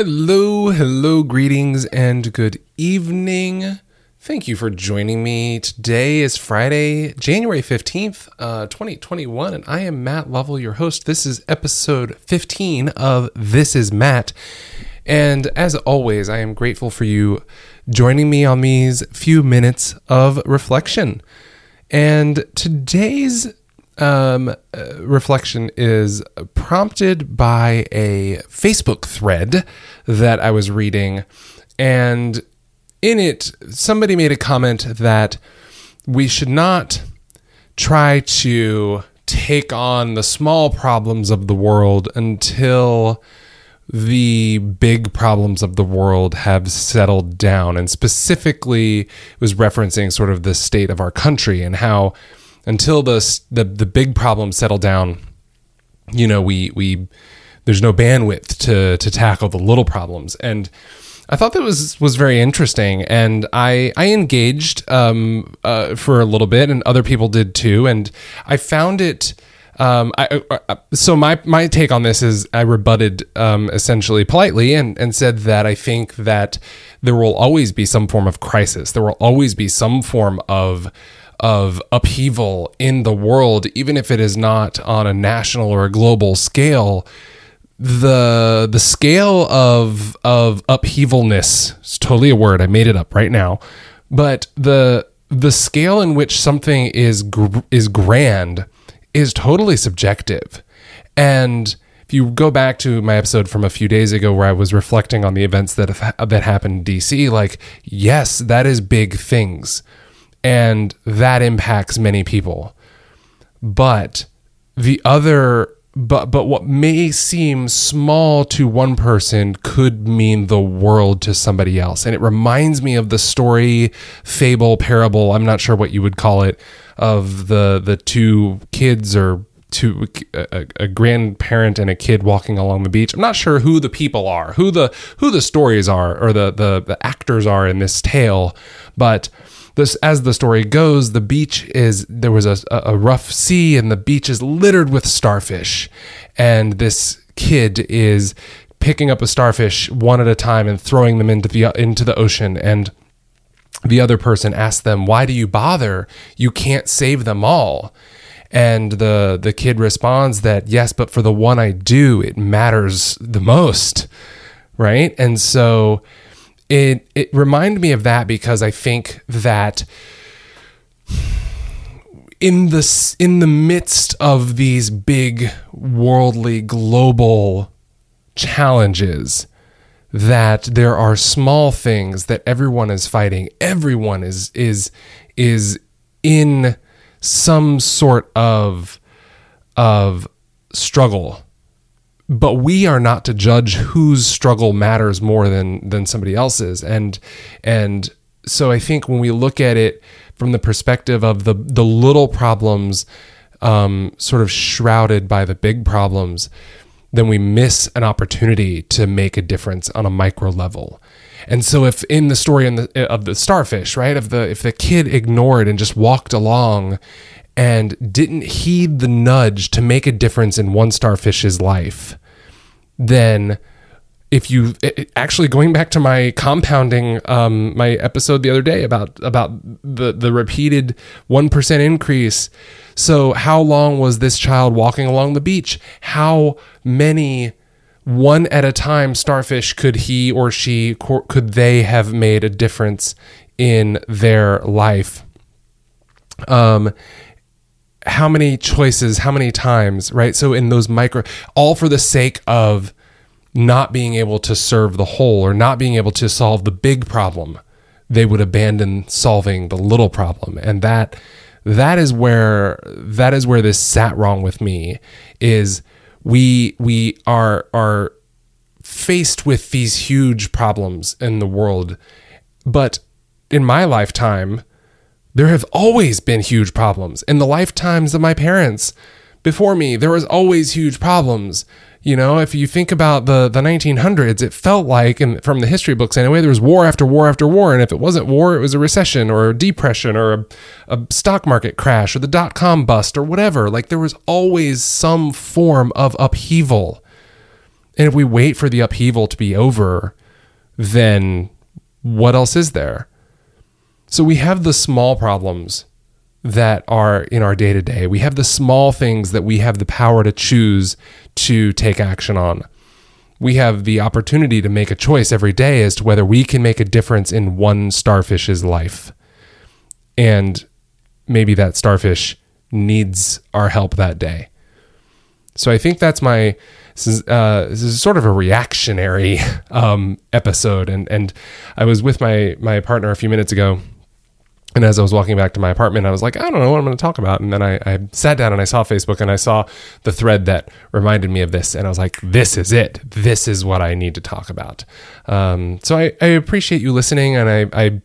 Hello, hello, greetings, and good evening. Thank you for joining me. Today is Friday, January 15th, uh, 2021, and I am Matt Lovell, your host. This is episode 15 of This is Matt. And as always, I am grateful for you joining me on these few minutes of reflection. And today's um, uh, reflection is prompted by a Facebook thread that I was reading. And in it, somebody made a comment that we should not try to take on the small problems of the world until the big problems of the world have settled down. And specifically, was referencing sort of the state of our country and how until the the the big problems settle down, you know, we we there's no bandwidth to to tackle the little problems and. I thought that was was very interesting, and I I engaged um, uh, for a little bit, and other people did too, and I found it. Um, I, uh, so my my take on this is I rebutted um, essentially politely and and said that I think that there will always be some form of crisis. There will always be some form of of upheaval in the world, even if it is not on a national or a global scale, the the scale of of upheavalness is totally a word. I made it up right now, but the the scale in which something is gr- is grand is totally subjective, and if you go back to my episode from a few days ago where I was reflecting on the events that have, that happened in DC, like yes, that is big things and that impacts many people. But the other but but what may seem small to one person could mean the world to somebody else and it reminds me of the story fable parable i'm not sure what you would call it of the the two kids or two a, a grandparent and a kid walking along the beach i'm not sure who the people are who the who the stories are or the the, the actors are in this tale but this as the story goes, the beach is there was a, a rough sea and the beach is littered with starfish, and this kid is picking up a starfish one at a time and throwing them into the into the ocean. And the other person asks them why do you bother? You can't save them all. And the the kid responds that yes but for the one I do it matters the most. Right? And so it it reminded me of that because I think that in the in the midst of these big worldly global challenges that there are small things that everyone is fighting. Everyone is is is in some sort of of struggle but we are not to judge whose struggle matters more than than somebody else's. And and so i think when we look at it from the perspective of the the little problems um, sort of shrouded by the big problems then we miss an opportunity to make a difference on a micro level. And so if in the story in the, of the starfish right of the if the kid ignored and just walked along and didn't heed the nudge to make a difference in one starfish's life, then if you actually going back to my compounding um, my episode the other day about about the the repeated 1% increase. So how long was this child walking along the beach? How many one at a time starfish could he or she could they have made a difference in their life? Um how many choices, how many times, right? So in those micro, all for the sake of not being able to serve the whole or not being able to solve the big problem, they would abandon solving the little problem. And that that is where that is where this sat wrong with me is we we are are faced with these huge problems in the world. But in my lifetime, there have always been huge problems. In the lifetimes of my parents before me, there was always huge problems. You know, if you think about the, the 1900s, it felt like, and from the history books anyway, there was war after war after war. And if it wasn't war, it was a recession or a depression or a, a stock market crash or the dot com bust or whatever. Like there was always some form of upheaval. And if we wait for the upheaval to be over, then what else is there? So we have the small problems that are in our day to day. We have the small things that we have the power to choose to take action on. We have the opportunity to make a choice every day as to whether we can make a difference in one starfish's life. And maybe that starfish needs our help that day. So I think that's my this is, uh, this is sort of a reactionary um, episode, and and I was with my my partner a few minutes ago, and as I was walking back to my apartment, I was like, I don't know what I'm going to talk about. And then I, I, sat down and I saw Facebook and I saw the thread that reminded me of this. And I was like, this is it. This is what I need to talk about. Um, so I, I, appreciate you listening. And I, I,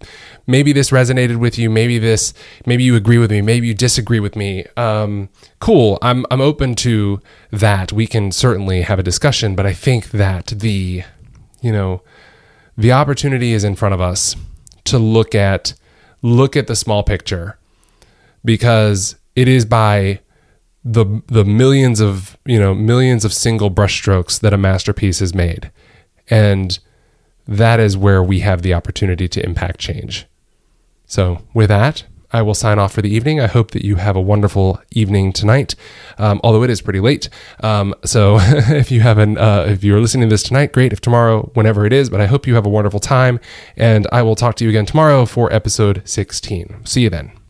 maybe this resonated with you. Maybe this, maybe you agree with me. Maybe you disagree with me. Um, cool. I'm, I'm open to that. We can certainly have a discussion. But I think that the, you know, the opportunity is in front of us to look at look at the small picture because it is by the the millions of you know millions of single brushstrokes that a masterpiece is made. And that is where we have the opportunity to impact change. So with that I will sign off for the evening. I hope that you have a wonderful evening tonight, um, although it is pretty late. Um, so if you haven't, uh, if you're listening to this tonight, great. If tomorrow, whenever it is, but I hope you have a wonderful time. And I will talk to you again tomorrow for episode 16. See you then.